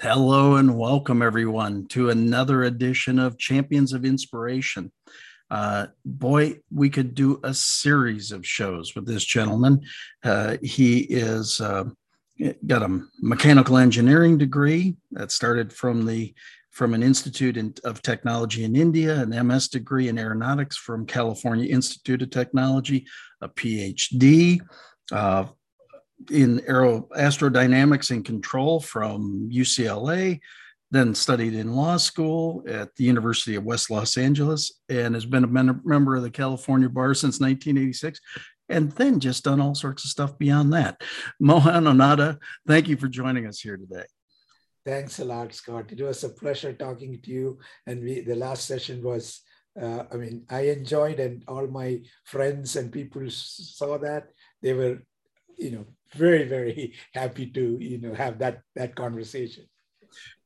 Hello and welcome, everyone, to another edition of Champions of Inspiration. Uh, boy, we could do a series of shows with this gentleman. Uh, he is uh, got a mechanical engineering degree that started from the from an institute in, of technology in India, an MS degree in aeronautics from California Institute of Technology, a PhD uh, in aero astrodynamics and control from UCLA, then studied in law school at the University of West Los Angeles, and has been a member of the California Bar since 1986, and then just done all sorts of stuff beyond that. Mohan Ananda, thank you for joining us here today. Thanks a lot, Scott. It was a pleasure talking to you. And we, the last session was, uh, I mean, I enjoyed, and all my friends and people saw that. They were, you know, very very happy to you know have that that conversation.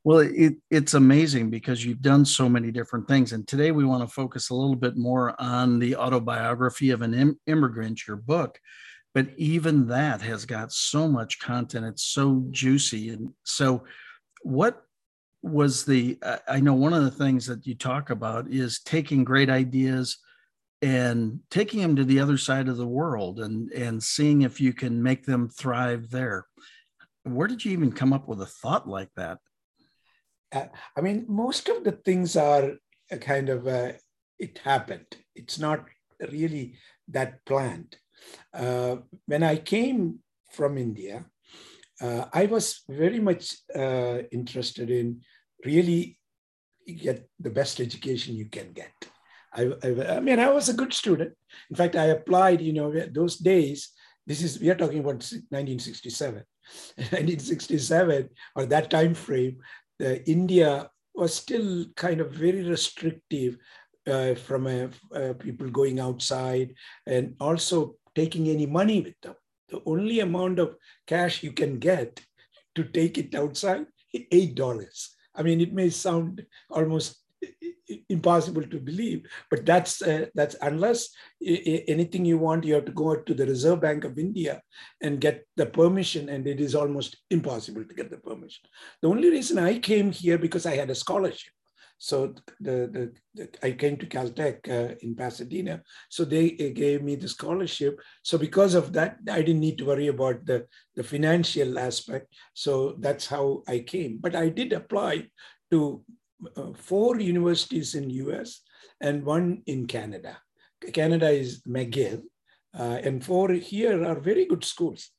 Well it, it's amazing because you've done so many different things. And today we want to focus a little bit more on the autobiography of an Im- immigrant your book. But even that has got so much content. It's so juicy. And so what was the i know one of the things that you talk about is taking great ideas and taking them to the other side of the world and and seeing if you can make them thrive there. Where did you even come up with a thought like that? Uh, i mean most of the things are a kind of uh, it happened. It's not really that planned. Uh, when i came from india uh, i was very much uh, interested in really get the best education you can get I, I, I, mean, I was a good student. In fact, I applied, you know, those days, this is, we are talking about 1967. 1967, or that time frame, the India was still kind of very restrictive uh, from a, uh, people going outside and also taking any money with them. The only amount of cash you can get to take it outside, $8. I mean, it may sound almost impossible to believe. But that's uh, that's unless anything you want you have to go to the reserve bank of india and get the permission and it is almost impossible to get the permission. The only reason i came here because i had a scholarship. So the, the, the i came to caltech uh, in pasadena. So they uh, gave me the scholarship. So because of that i didn't need to worry about the, the financial aspect. So that's how i came. But i did apply to uh, four universities in US and one in Canada. Canada is McGill, uh, and four here are very good schools.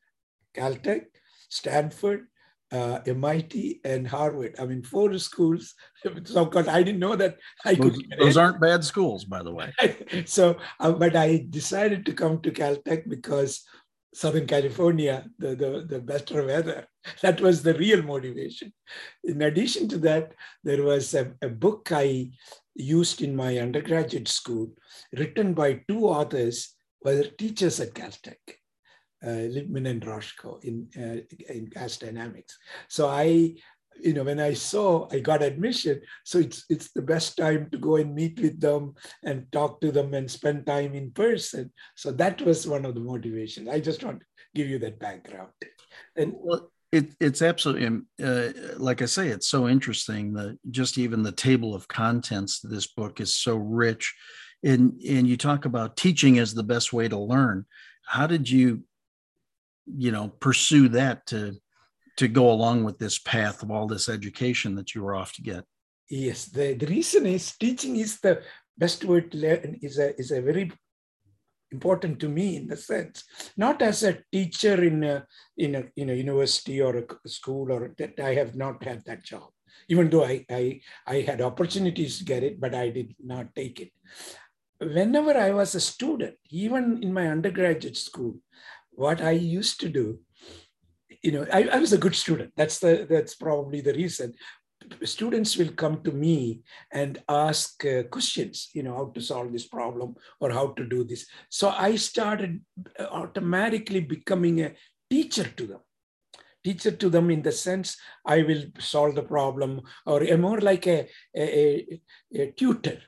Caltech, Stanford, uh, MIT, and Harvard. I mean, four schools. So, because I didn't know that I those, could. Those aren't bad schools, by the way. so, uh, but I decided to come to Caltech because Southern California, the, the, the better weather. That was the real motivation. In addition to that, there was a, a book I used in my undergraduate school, written by two authors who were teachers at Caltech. Uh, Liepmann and Roshko in, uh, in gas dynamics. So I you know when i saw i got admission. So it's it's the best time to go and meet with them and talk to them and spend time in person. So that was one of the motivations i just want to give you that background. And well it, it's absolutely um, uh, like i say it's so interesting that just even the table of contents this book is so rich and and you talk about teaching as the best way to learn. How did you you know pursue that to to go along with this path of all this education that you were off to get? Yes, the, the reason is teaching is the best word to learn is a is a very important to me in the sense not as a teacher in a in a in a university or a school or that I have not had that job even though I, I I had opportunities to get it but I did not take it whenever I was a student even in my undergraduate school what I used to do you know, I, I was a good student. That's the that's probably the reason. Students will come to me and ask uh, questions, you know, how to solve this problem or how to do this. So I started uh, automatically becoming a teacher to them teacher to them in the sense I will solve the problem, or a more like a, a, a tutor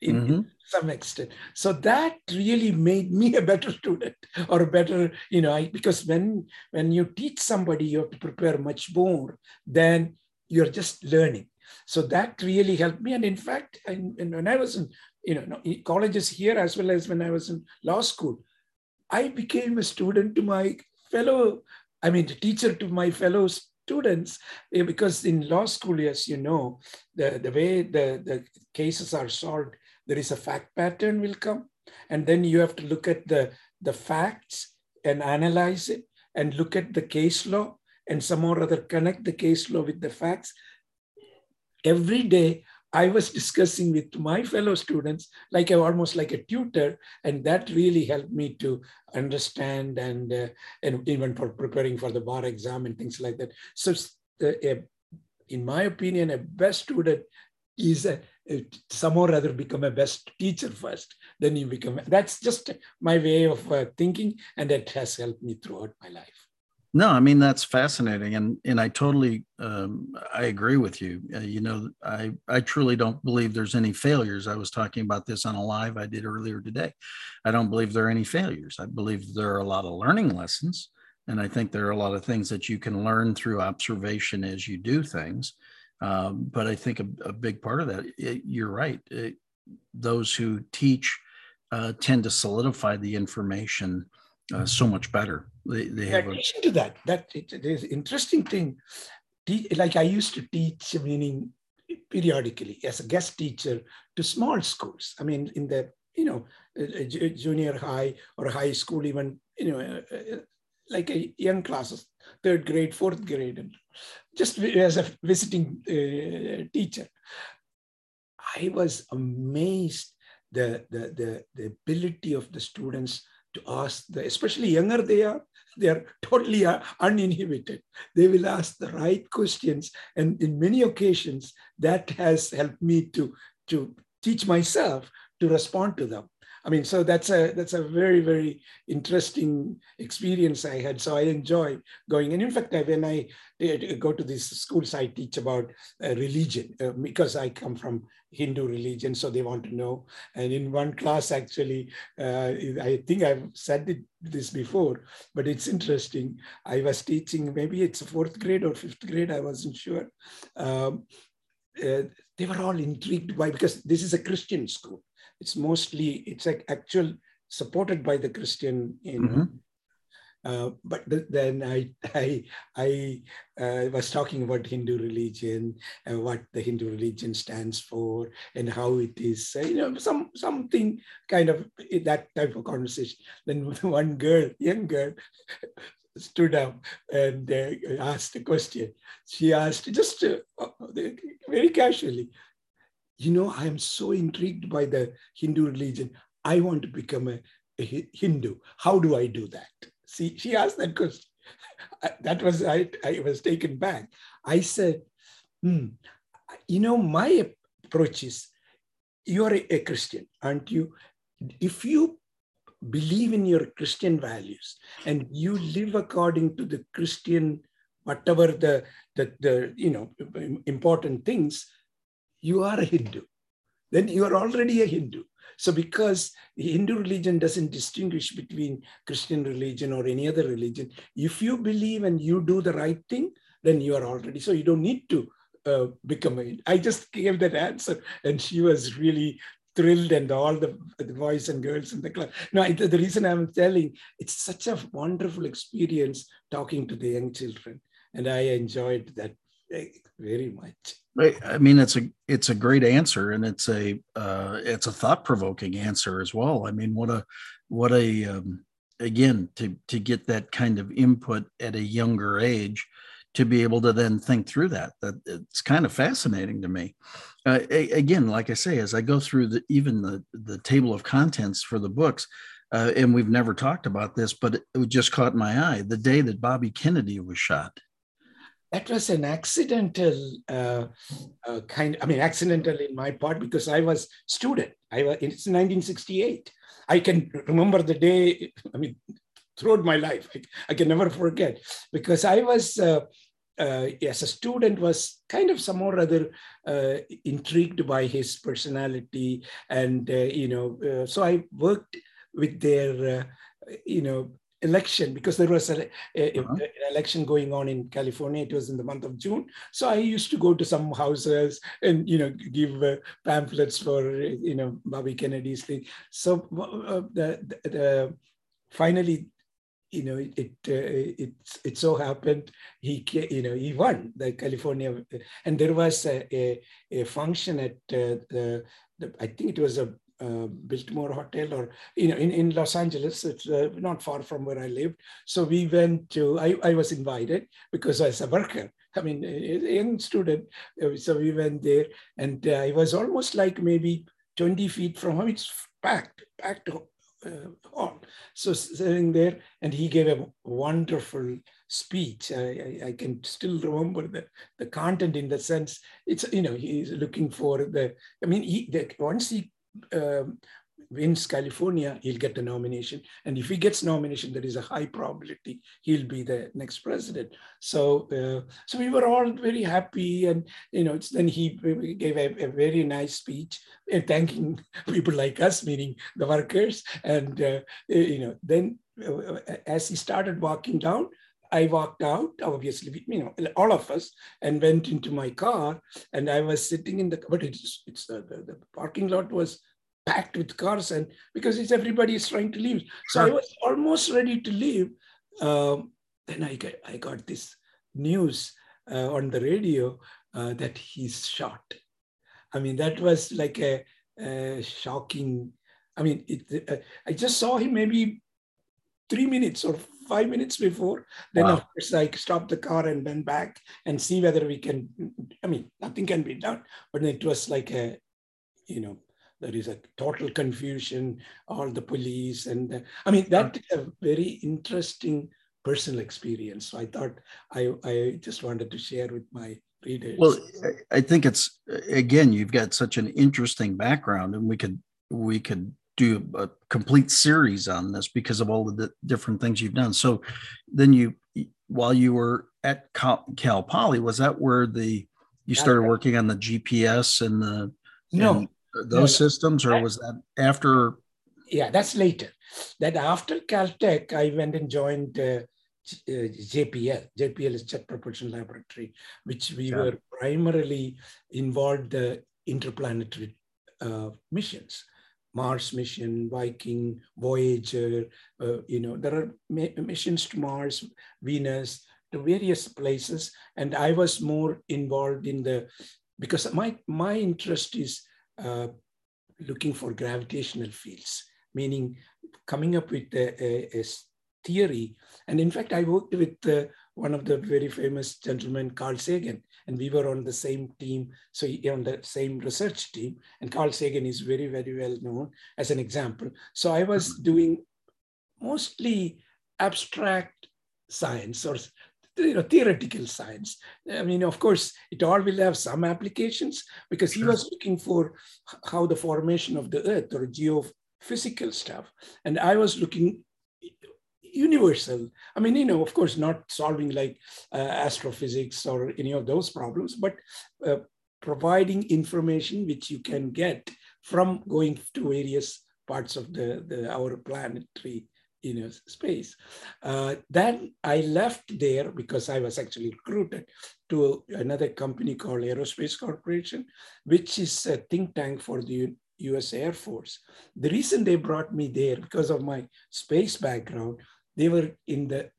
in, mm-hmm. some extent. So that really made me a better student or a better, you know, I, because when when you teach somebody, you have to prepare much more than you're just learning. So that really helped me. And in fact, and, when I was in, you know, colleges here as well as when I was in law school, I became a student to my fellow, I mean, teacher to my fellow students, eh, because in law school, as you know, the, the way the, the cases are solved, there is a fact pattern will come. And then you have to look at the, the facts and analyze it and look at the case law and some or other connect the case law with the facts. Every day, I was discussing with my fellow students, like a, almost like a tutor, and that really helped me to understand and uh, and even for preparing for the bar exam and things like that. So, uh, in my opinion, a best student is a, a, some or other become a best teacher first. Then you become. That's just my way of uh, thinking, and that has helped me throughout my life. No, I mean that's fascinating, and and I totally um, I agree with you. Uh, you know, I I truly don't believe there's any failures. I was talking about this on a live I did earlier today. I don't believe there are any failures. I believe there are a lot of learning lessons, and I think there are a lot of things that you can learn through observation as you do things. Um, but I think a, a, big part of that, it, you're right. It, those who teach uh, tend to solidify the information uh, so much better. They, they have. In addition a, to that, that it, there's interesting thing. Like I used to teach, meaning periodically as a guest teacher to small schools. I mean, in the you know junior high or high school, even you know uh, uh, like a young classes, third grade, fourth grade, and just as a visiting uh, teacher. I was amazed the, the, the, the ability of the students to ask the, especially younger they are, they are totally uninhibited. They will ask the right questions. And in many occasions, that has helped me to, to teach myself to respond to them. I mean, so that's a that's a very very interesting experience I had. So I enjoy going, and in fact, when I go to these schools, I teach about uh, religion uh, because I come from Hindu religion, so they want to know. And in one class, actually, uh, I think I've said it, this before, but it's interesting. I was teaching, maybe it's fourth grade or fifth grade, I wasn't sure. Um, uh, they were all intrigued by because this is a Christian school it's mostly it's like actual supported by the Christian in. Mm-hmm. Uh, but then I I I uh, was talking about Hindu religion and what the Hindu religion stands for and how it is uh, you know some something kind of that type of conversation. Then one girl, young girl, stood up and uh, asked a question. She asked just uh, very casually, you know, I am so intrigued by the Hindu religion. I want to become a, a Hindu. How do I do that? See, she asked that question. That was, I, I was taken back. I said, hmm, you know, my approach is you're a, a Christian, aren't you? If you believe in your Christian values and you live according to the Christian, whatever the, the, the you know, important things, you are a Hindu. Then you are already a Hindu. So because the Hindu religion doesn't distinguish between Christian religion or any other religion, if you believe and you do the right thing, then you are already. So you don't need to uh, become a. I just gave that answer, and she was really thrilled, and all the, the boys and girls in the class. No, I, the reason I'm telling, it's such a wonderful experience talking to the young children, and I enjoyed that very much. I mean, it's a it's a great answer, and it's a uh, it's a thought provoking answer as well. I mean, what a what a um, again to to get that kind of input at a younger age, to be able to then think through that. That it's kind of fascinating to me. Uh, again, like I say, as I go through the even the the table of contents for the books. Uh, and we've never talked about this, but it just caught my eye the day that Bobby Kennedy was shot that was an accidental uh, uh, kind i mean accidental in my part because i was student. I was it's 1968 i can remember the day i mean throughout my life. I, I can never forget because i was uh, uh, as a student was kind of some or other uh, intrigued by his personality and uh, you know uh, so i worked with their uh, you know election because there was a, a, uh-huh. an election going on in California. It was in the month of June, so I used to go to some houses and you know give uh, pamphlets for you know Bobby Kennedy's thing. So uh, the, the, the, finally, you know, it it, uh, it it so happened he you know he won the California, and there was a a, a function at uh, the, the I think it was a uh, Biltmore Hotel or, you know, in, in Los Angeles. It's uh, not far from where I lived. So we went to, I, I was invited because I was a worker. I mean, a young student. Uh, so we went there and uh, it was almost like maybe 20 feet from home. It's packed, packed uh, on. So sitting there and he gave a wonderful speech. I, I, I, can still remember the, the content in the sense it's, you know, he's looking for the, I mean, he, the, once he um, wins California, he'll get the nomination. And if he gets nomination, there is a high probability he'll be the next president. So, uh, so we were all very happy, and you know, then he gave a, a very nice speech uh, thanking people like us, meaning the workers. And uh, you know, then uh, as he started walking down, I walked out, obviously, you know, all of us, and went into my car. And I was sitting in the, but it's, it's uh, the, the parking lot was packed with cars, and because it's everybody is trying to leave. So I was almost ready to leave. Um, then I got, I got this news uh, on the radio uh, that he's shot. I mean, that was like a, a shocking. I mean, it, uh, I just saw him maybe three minutes or five minutes before. Then wow. of course I stopped the car and went back and see whether we can. I mean, nothing can be done, but it was like a, you know, there is a total confusion. All the police and uh, I mean that a very interesting personal experience. So I thought I I just wanted to share with my readers. Well, I think it's again you've got such an interesting background, and we could we could do a complete series on this because of all the different things you've done. So then you, while you were at Cal, Poly, was that where the you started working on the GPS and the no and those no, systems, or was that after? Yeah, that's later. That after Caltech, I went and joined uh, uh, JPL. JPL is Jet Propulsion Laboratory, which we yeah. were primarily involved the interplanetary uh, missions. Mars mission, Viking, Voyager, uh, you know, there are missions to Mars, Venus, to various places. And I was more involved in the, because my, my interest is uh, looking for gravitational fields, meaning coming up with a, a, a theory. And in fact, I worked with uh, one of the very famous gentlemen, Carl Sagan, and we were on the same team, so on the same research team. And Carl Sagan is very, very well known as an example. So I was mm-hmm. doing mostly abstract science or you know, theoretical science. I mean, of course, it all will have some applications because he was looking for how the formation of the earth or geophysical stuff. And I was looking universal. I mean, you know, of course, not solving like uh, astrophysics or any of those problems, but uh, providing information which you can get from going to various parts of the, the our planetary you know, space. Uh, then I left there because I was actually recruited to another company called Aerospace Corporation, which is a think tank for the US Air Force. The reason they brought me there because of my space background they were in the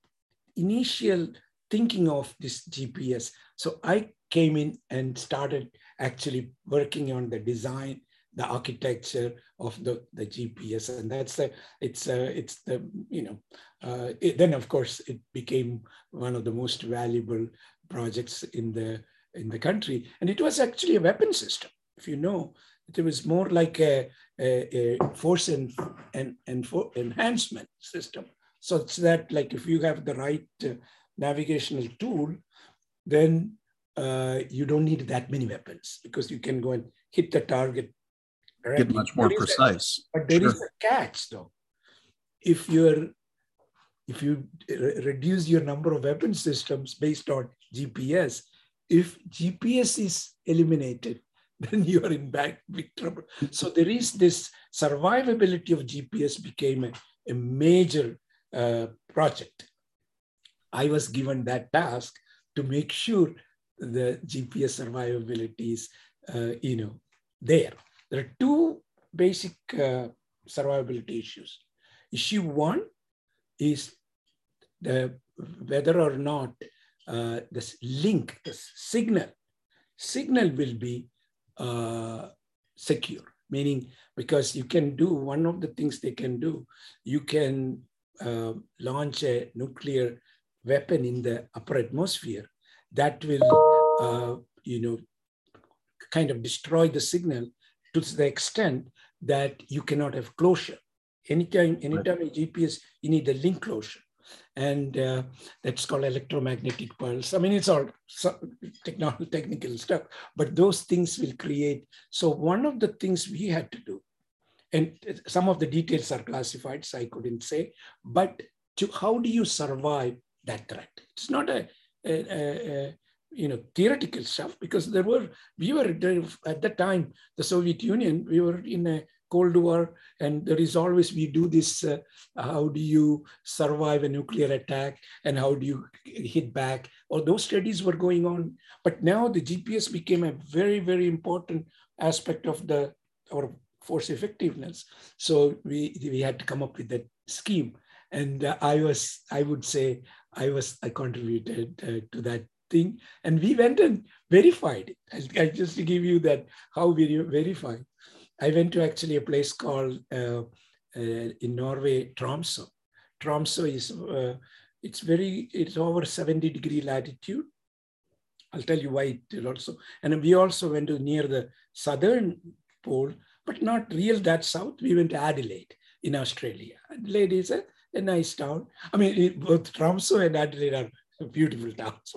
initial thinking of this GPS. So I came in and started actually working on the design, the architecture of the, the GPS, and that's the it's uh, it's the you know uh, it, then of course it became one of the most valuable projects in the in the country, and it was actually a weapon system. If you know, it was more like a, a, a force and, and, and for enhancement system such that like if you have the right uh, navigational tool, then uh, you don't need that many weapons because you can go and hit the target. Get much more precise. A, but there sure. is a catch though. If you're if you reduce your number of weapon systems based on GPS, if GPS is eliminated, then you are in big, big trouble. So there is this survivability of GPS became a, a major uh, project. I was given that task to make sure the GPS survivability is, uh, you know, there. There are two basic uh, survivability issues. Issue one is the whether or not uh, this link, this signal, signal will be uh, secure. Meaning, because you can do one of the things they can do, you can uh, launch a nuclear weapon in the upper atmosphere that will, uh, you know, kind of destroy the signal to the extent that you cannot have closure. Anytime, anytime right. a GPS, you need a link closure. And uh, that's called electromagnetic pulse. I mean, it's all technical, technical stuff, but those things will create. So one of the things we had to do, and some of the details are classified, so I couldn't say, but to how do you survive that threat? It's not a, a, a, a you know theoretical stuff because there were we were at that time the soviet union we were in a cold war and there is always we do this uh, how do you survive a nuclear attack and how do you hit back? Or those studies were going on. But now the gps became a very very important aspect of the our force effectiveness so we we had to come up with that scheme and uh, i was i would say i was i contributed uh, to that thing. And we went and verified it. I, just to give you that how we verify. I went to actually a place called uh, uh, in Norway, Tromsø. Tromsø is uh, it's very it's over 70 degree latitude. I'll tell you why it also. And we also went to near the southern pole, but not real that south. We went to Adelaide in Australia. Adelaide is a, a nice town. I mean, both Tromsø and Adelaide are beautiful towns.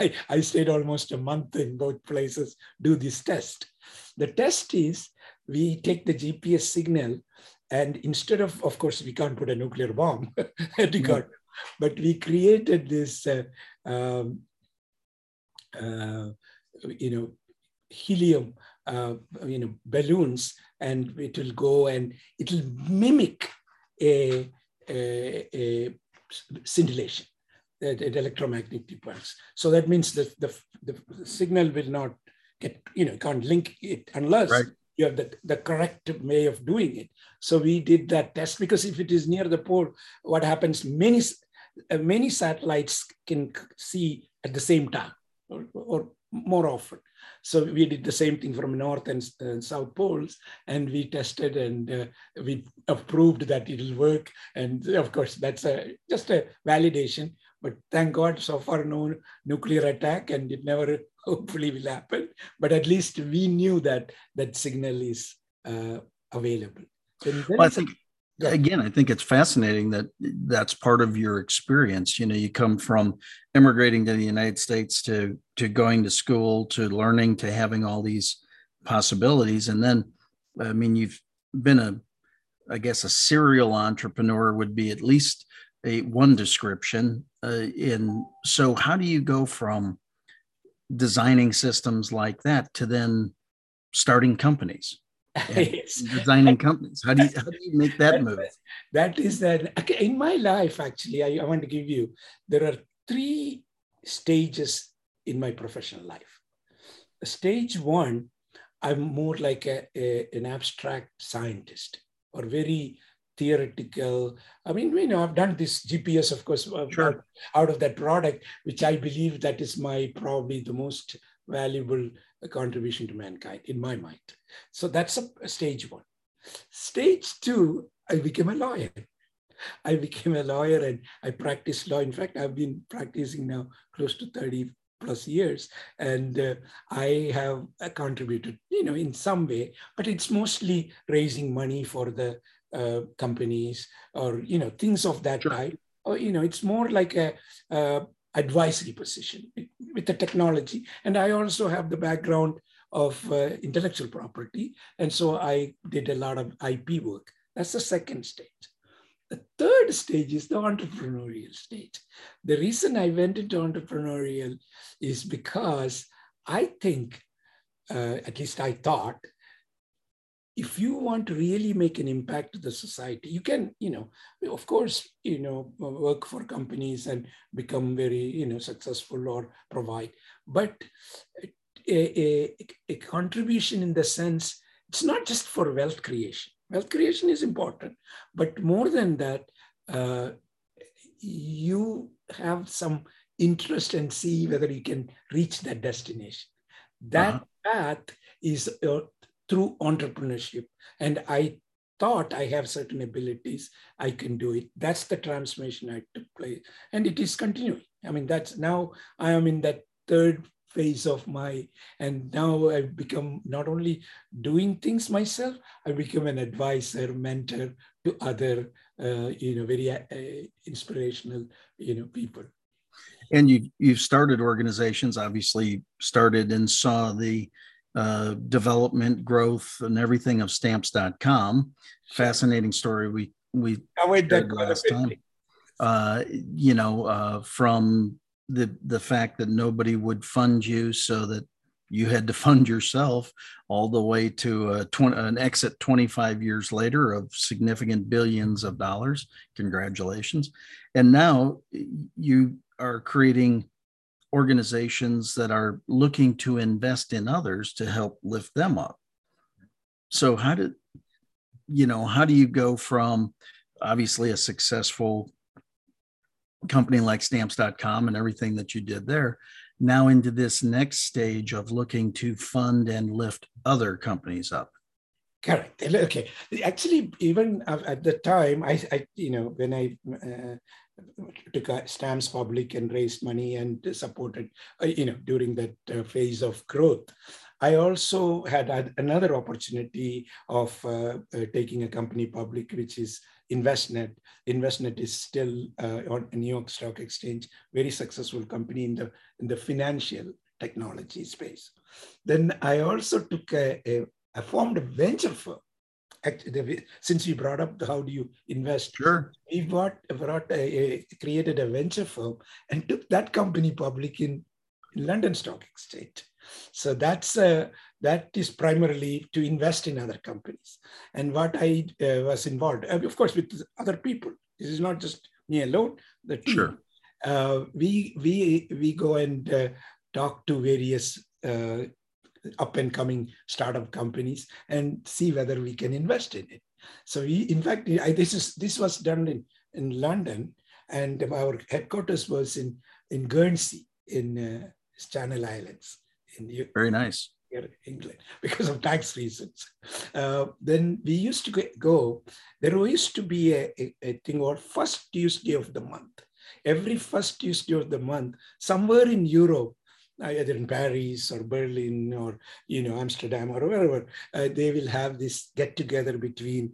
I, I stayed almost a month in both places, do this test. The test is we take the GPS signal and instead of, of course, we can't put a nuclear bomb, but we created this, uh, um, uh, you know, helium, uh, you know, balloons, and it will go and it will mimic a, a, a scintillation at, at electromagnetic pulse. So that means that the, the, the, signal will not get, you know, can't link it unless right. you have the, the correct way of doing it. So we did that test because if it is near the pole, what happens, many, uh, many satellites can see at the same time or, or more often. So we did the same thing from north and south poles, and we tested and uh, we approved that it will work. And of course, that's a, just a validation. But thank God, so far no nuclear attack, and it never hopefully will happen. But at least we knew that that signal is uh, available. Well, I think again, I think it's fascinating that that's part of your experience. You know, you come from immigrating to the United States to to going to school to learning to having all these possibilities, and then, I mean, you've been a, I guess, a serial entrepreneur would be at least a one description. Uh, in so, how do you go from designing systems like that to then starting companies? designing companies. How do you how do you make that move? That is that in my life, actually, I, I want to give you there are three stages in my professional life. Stage one, I'm more like a, a, an abstract scientist or very theoretical. I mean, you know, I've done this GPS, of course, uh, sure. out, out of that product, which I believe that is my probably the most valuable contribution to mankind in my mind. So that's a, a stage one. Stage two, I became a lawyer. I became a lawyer and I practiced law. In fact, I've been practicing now close to 30 plus years and uh, I have uh, contributed, you know, in some way, but it's mostly raising money for the uh, companies or, you know, things of that sure. type. Or, you know, it's more like a, uh, advisory position with the technology. And I also have the background of uh, intellectual property. And so I did a lot of IP work. That's the second stage. The third stage is the entrepreneurial stage. The reason I went into entrepreneurial is because I think, uh, at least I thought, if you want to really make an impact to the society, you can, you know, of course, you know, work for companies and become very, you know, successful or provide. But a, a, a contribution in the sense, it's not just for wealth creation. Wealth creation is important, but more than that, uh, you have some interest and see whether you can reach that destination. That uh-huh. path is uh, through entrepreneurship. And I thought I have certain abilities, I can do it. That's the transformation I took place. And it is continuing. I mean, that's now I am in that third phase of my, and now I've become not only doing things myself, I become an advisor, mentor to other, uh, you know, very uh, inspirational, you know, people. And you you've started organizations, obviously started and saw the uh, development, growth, and everything of stamps.com. Fascinating story. We we covered last time. Uh, you know, uh, from the the fact that nobody would fund you, so that you had to fund yourself, all the way to a 20, an exit 25 years later of significant billions of dollars. Congratulations! And now you are creating organizations that are looking to invest in others to help lift them up. So how did you know how do you go from obviously a successful company like stamps.com and everything that you did there now into this next stage of looking to fund and lift other companies up? Correct. Okay. Actually even at the time i, I you know when i uh, stamps public and raised money and supported, uh, you know, during that uh, phase of growth. I also had another opportunity of uh, uh, taking a company public, which is Envestnet. Envestnet is still uh, on New York Stock Exchange, very successful company in the in the financial technology space. Then I also took a, a I formed a venture firm since we brought up how do you invest, sure. we brought, brought a, a, created a venture firm and took that company public in, in London Stock Exchange. So that's uh, that is primarily to invest in other companies. And what I uh, was involved, uh, of course, with other people. This is not just me alone. The team. Sure. Uh, we we we go and uh, talk to various uh, up and coming startup companies and see whether we can invest in it. So we, in fact, I, this is this was done in, in London, and our headquarters was in in Guernsey in uh, Channel Islands. In very nice. Here England because of tax reasons. Uh, then we used to go. There used to be a, a, a thing called first Tuesday of the month. Every first Tuesday of the month, somewhere in Europe, either in Paris or Berlin or you know Amsterdam or wherever, uh, they will have this get together between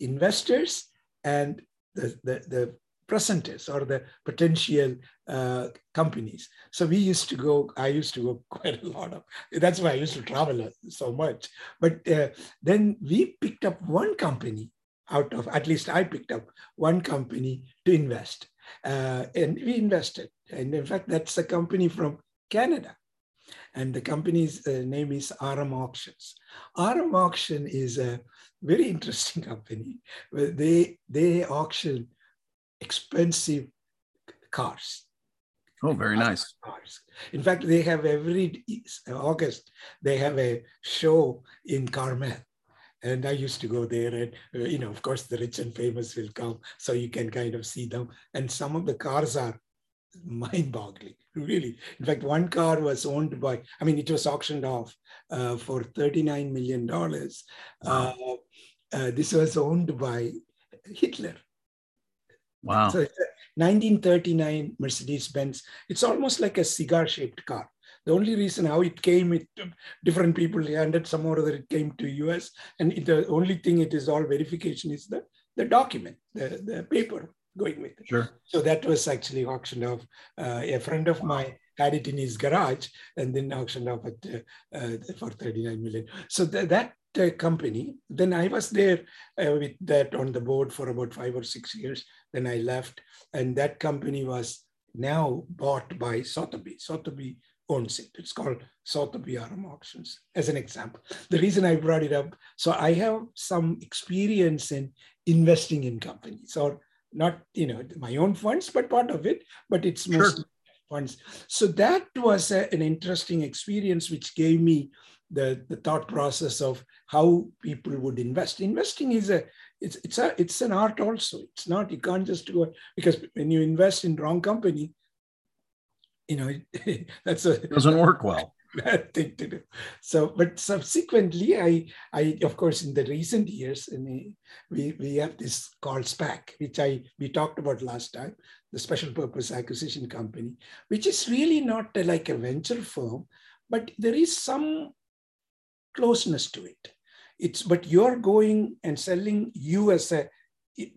investors and the, the, the presenters or the potential uh, companies. So we used to go, I used to go quite a lot of, that's why I used to travel so much. But uh, then we picked up one company out of, at least I picked up one company to invest. Uh, and we invested. And in fact, that's a company from Canada. And the company's uh, name is RM Auctions. RM Auction is a very interesting company. They, they auction expensive cars. Oh, very nice. Cars. In fact, they have every August, they have a show in Carmel. And I used to go there, and uh, you know, of course, the rich and famous will come, so you can kind of see them. And some of the cars are mind-boggling really. In fact one car was owned by i mean it was auctioned off uh, for 39 million dollars. Wow. uh, uh, this was owned by hitler. Wow. So 1939 mercedes-benz. It's almost like a cigar shaped car. The only reason how it came it different people handed some or other it came to us and it, the only thing it is all verification is the the document the, the paper going with it. Sure. So that was actually auctioned off. Uh, a friend of mine had it in his garage and then auctioned off at, uh, uh, for 39 million. So th- that uh, company, then I was there uh, with that on the board for about five or six years. Then I left, and that company was now bought by Sotheby. Sotheby owns it. It's called Sotheby RM Auctions, as an example. The reason I brought it up, so I have some experience in investing in companies, or not, you know, my own funds, but part of it, but it's mostly sure. funds. So that was a, an interesting experience, which gave me the, the thought process of how people would invest. Investing is a it's it's a it's an art also. It's not you can't just go because when you invest in wrong company, you know that's a doesn't work well thing to do. So but subsequently i i of course in the recent years and we we have this called spac which i we talked about last time the special purpose acquisition company which is really not a, like a venture firm but there is some closeness to it. It's but you're going and selling you as a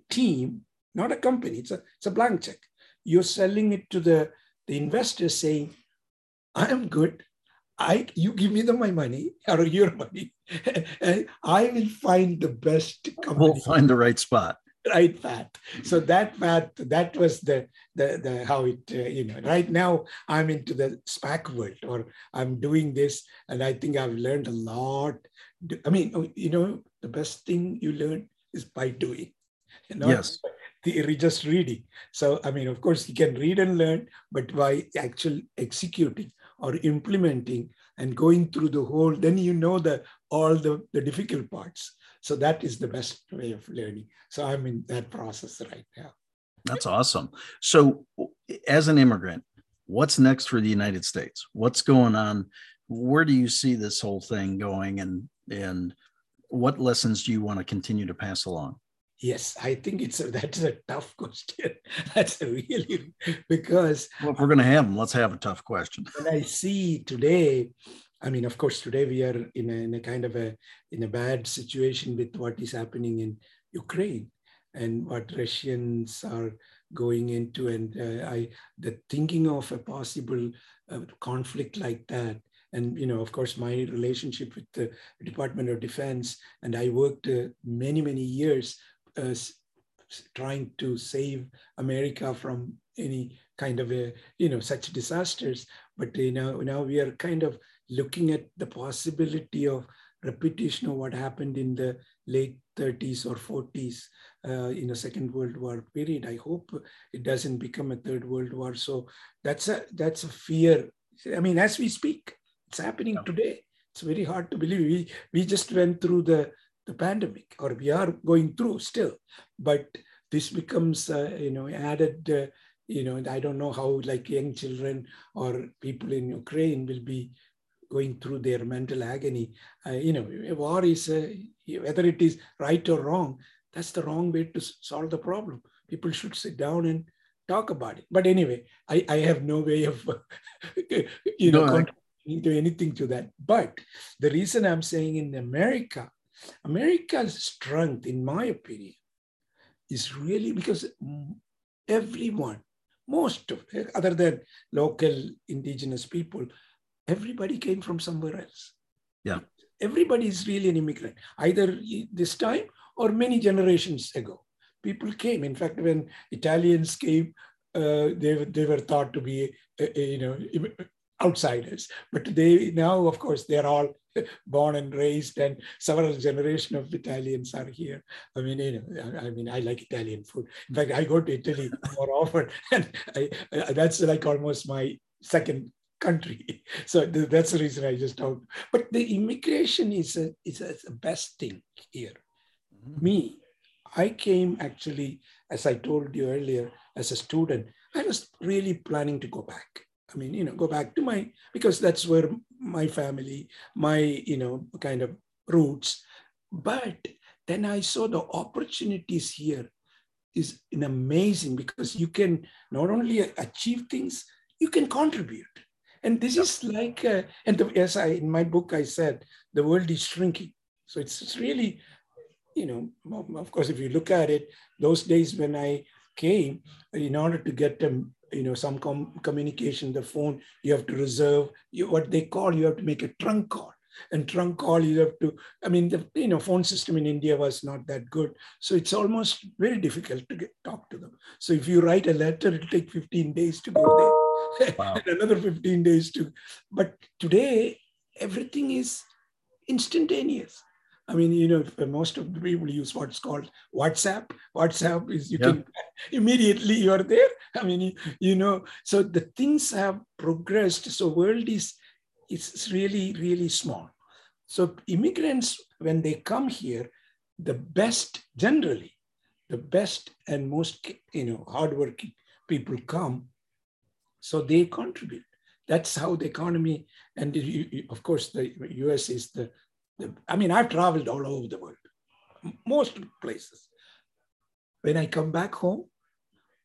team not a company. It's a it's a blank check. You're selling it to the the investors saying, I am good. I you give me the my money or your money, and I will find the best company. We'll find the right spot. Right path. So that path, that was the the, the how it uh, you know. Right now, I'm into the SPAC world, or I'm doing this, and I think I've learned a lot. I mean, oh, you know, the best thing you learn is by doing. Not yes the, just reading. So, I mean, of course, you can read and learn, but by actual executing or implementing and going through the whole, then you know the all the, the difficult parts. So that is the best way of learning. So I'm in that process right now. That's awesome. So, as an immigrant, what's next for the United States? What's going on? Where do you see this whole thing going, and and what lessons do you want to continue to pass along? Yes, I think it's a, that's a tough question. That's a really because well, if we're going to have them, let's have a tough question. And I see today, I mean, of course, today we are in a, in a kind of a in a bad situation with what is happening in Ukraine and what Russians are going into, and uh, I the thinking of a possible uh, conflict like that and you know of course my relationship with the department of defense and i worked uh, many many years trying to save America from any kind of a you know such disasters. But you know now we are kind of looking at the possibility of repetition of what happened in the late 30s or 40s uh, in a second world war period. I hope it doesn't become a third world war. So that's a that's a fear. I mean as we speak it's happening today. It's very hard to believe. We we just went through the the pandemic, or we are going through still. But this becomes, uh, you know, added. Uh, you know, I don't know how like young children or people in Ukraine will be going through their mental agony. Uh, you know, war is uh, whether it is right or wrong. That's the wrong way to solve the problem. People should sit down and talk about it. But anyway, I, I have no way of, you know, no, contributing anything to that. But the reason I'm saying in America, America's strength, in my opinion, is really because everyone, most of, other than local indigenous people, everybody came from somewhere else. Yeah. Everybody is really an immigrant, either this time or many generations ago. People came. In fact, when Italians came, uh, they, they were thought to be, uh, uh you know, outsiders. But they now, of course, they're all born and raised, and several generation of Italians are here. I mean, you know, I mean, I like Italian food. In fact, I go to Italy more often, and I, I, that's like almost my second country. So that's the reason I just talked. But the immigration is a, is a, a best thing here. Mm-hmm. Me, I came actually, as I told you earlier, as a student. I was really planning to go back. I mean, you know, go back to my, because that's where my family, my, you know, kind of roots. But then I saw the opportunities here is an amazing because you can not only achieve things, you can contribute. And this is like, uh, and the, as I, in my book, I said, the world is shrinking. So it's, it's really, you know, of course, if you look at it, those days when I came, in order to get them you know some com- communication the phone you have to reserve you, what they call you have to make a trunk call and trunk call you have to i mean the you know phone system in india was not that good so it's almost very difficult to get talk to them so if you write a letter it'll take 15 days to go there wow. another 15 days to. But today, everything is instantaneous. I mean, you know, most of the people use what's called WhatsApp. WhatsApp is you can immediately you are there. I mean, you, you, know, so the things have progressed. So world is it's really really small. So immigrants when they come here, the best generally, the best and most you know hardworking people come, so they contribute. That's how the economy and of course the U.S. is the I mean, I've traveled all over the world, most places. When I come back home,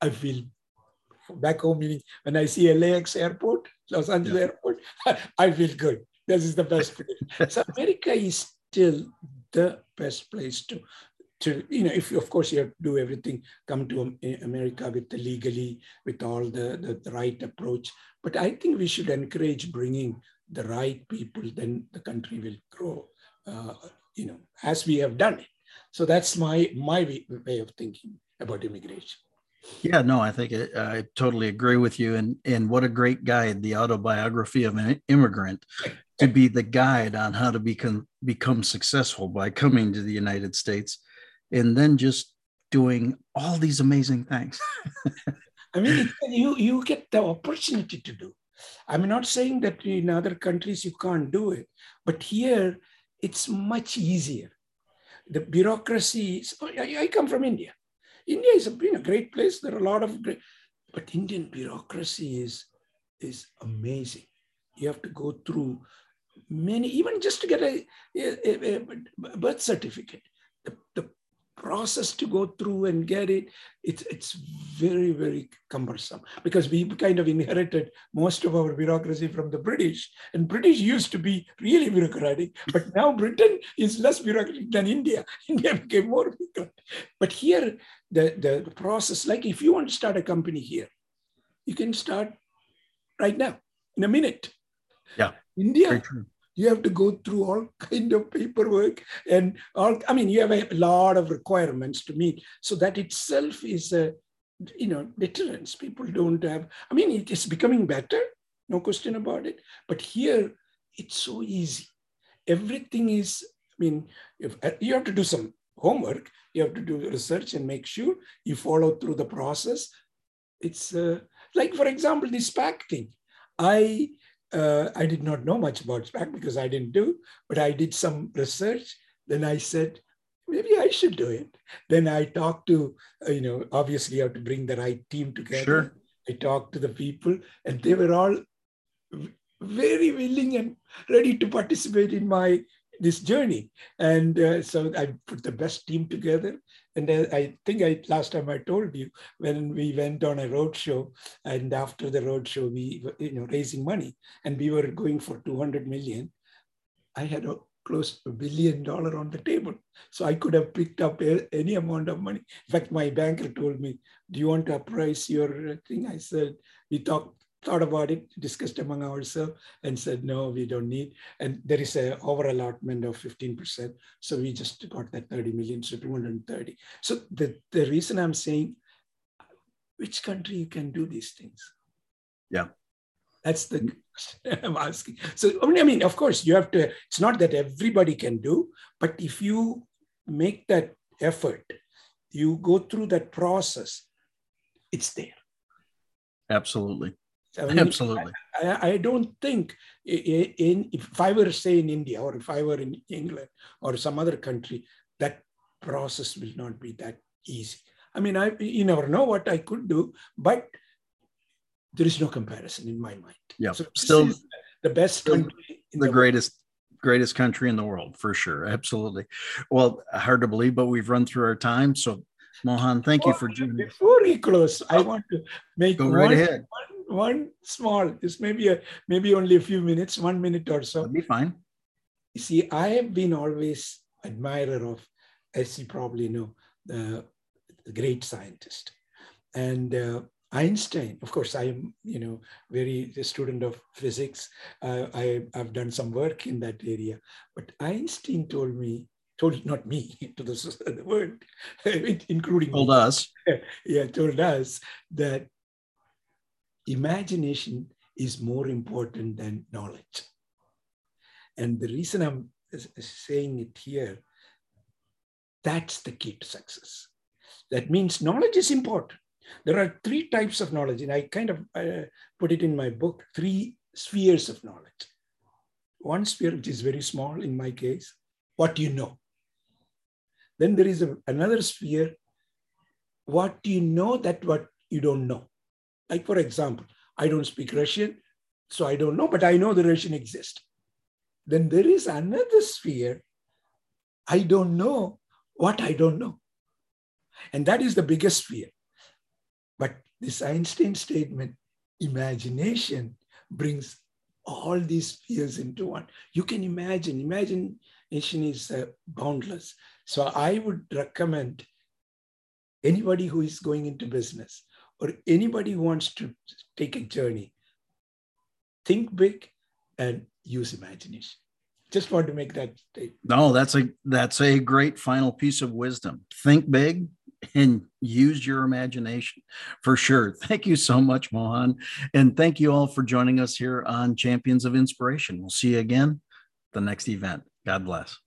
I feel back home meaning when I see LAX airport, Los Angeles yeah. airport, I feel good. This is the best place. so America is still the best place to, to you know, if you, of course you have to do everything, come to eh, America with the legally, with all the, the, the right approach. But I think we should encourage bringing the right people, then the country will grow Uh, you know, as we have done it. So that's my my way of thinking about immigration. Yeah, no, I think it, I totally agree with you. And and what a great guide, the autobiography of an immigrant, to be the guide on how to become become successful by coming to the United States, and then just doing all these amazing things. I mean, you you get the opportunity to do. I'm not saying that in other countries you can't do it, but here it's much easier. The bureaucracy, is, oh, I, come from India. India is a great place. There are a lot of great, but Indian bureaucracy is, is amazing. You have to go through many, even just to get a, a, a birth certificate. Process to go through and get it, it's, it's very, very cumbersome because we kind of inherited most of our bureaucracy from the British. And British used to be really bureaucratic, but now Britain is less bureaucratic than India. India became more bureaucratic. But here, the, the process, like if you want to start a company here, you can start right now in a minute. Yeah. India, you have to go through all kind of paperwork and all i mean you have a lot of requirements to meet. So that itself is a you know deterrence. People don't have i mean it is becoming better no question about it. But here it's so easy. Everything is i mean if uh, you have to do some homework you have to do research and make sure you follow through the process. It's uh, like for example this SPAC thing. I uh, I did not know much about SPAC because I didn't do, but I did some research. Then I said, maybe I should do it. Then I talked to, uh, you know, obviously you have to bring the right team together. Sure. I talked to the people and they were all very willing and ready to participate in my this journey. And uh, so I put the best team together. And I think I last time I told you when we went on a road show, and after the road show, we you know raising money, and we were going for 200 million. I had a close to a billion dollar on the table, so I could have picked up any amount of money. In fact, my banker told me, "Do you want to appraise your thing?" I said, "We talked thought about it, discussed among ourselves, and said, no, we don't need. And there is a over allotment of 15%. So we just got that 30 million, so 230. So the, the reason I'm saying, which country can do these things? Yeah. That's the question I'm asking. So, I mean, of course, you have to, it's not that everybody can do, but if you make that effort, you go through that process, it's there. Absolutely. I mean, Absolutely. I, I, don't think in, if I were say in India or if I were in England or some other country, that process will not be that easy. I mean, I you never know what I could do, but there is no comparison in my mind. Yeah, so still the best country, the, the greatest greatest country in the world for sure. Absolutely. Well, hard to believe, but we've run through our time. So Mohan, thank before, you for joining. Before we close, I oh, want to make Go right one, ahead. One small, this may be a, maybe only a few minutes, one minute or so. That'd be fine. You see, I have been always admirer of, as you probably know, the, the great scientist. And uh, Einstein, of course, I am, you know, very a student of physics. Uh, I, have done some work in that area. But Einstein told me, told not me, to the, the world, including told me, us. Yeah, told us that imagination is more important than knowledge. And the reason I'm saying it here, that's the key to success. That means knowledge is important. There are three types of knowledge, and I kind of uh, put it in my book three spheres of knowledge. One sphere, which is very small in my case, what you know. Then there is a, another sphere, what you know that what you don't know. Like, for example, I don't speak Russian, so I don't know, but I know the Russian exists. Then there is another sphere, I don't know what I don't know. And that is the biggest sphere. But this Einstein statement, imagination brings all these spheres into one. You can imagine, imagination is uh, boundless. So I would recommend anybody who is going into business or anybody who wants to take a journey, think big and use imagination. Just want to make that statement. No, that's a that's a great final piece of wisdom. Think big and use your imagination for sure. Thank you so much, Mohan. And thank you all for joining us here on Champions of Inspiration. We'll see you again the next event. God bless.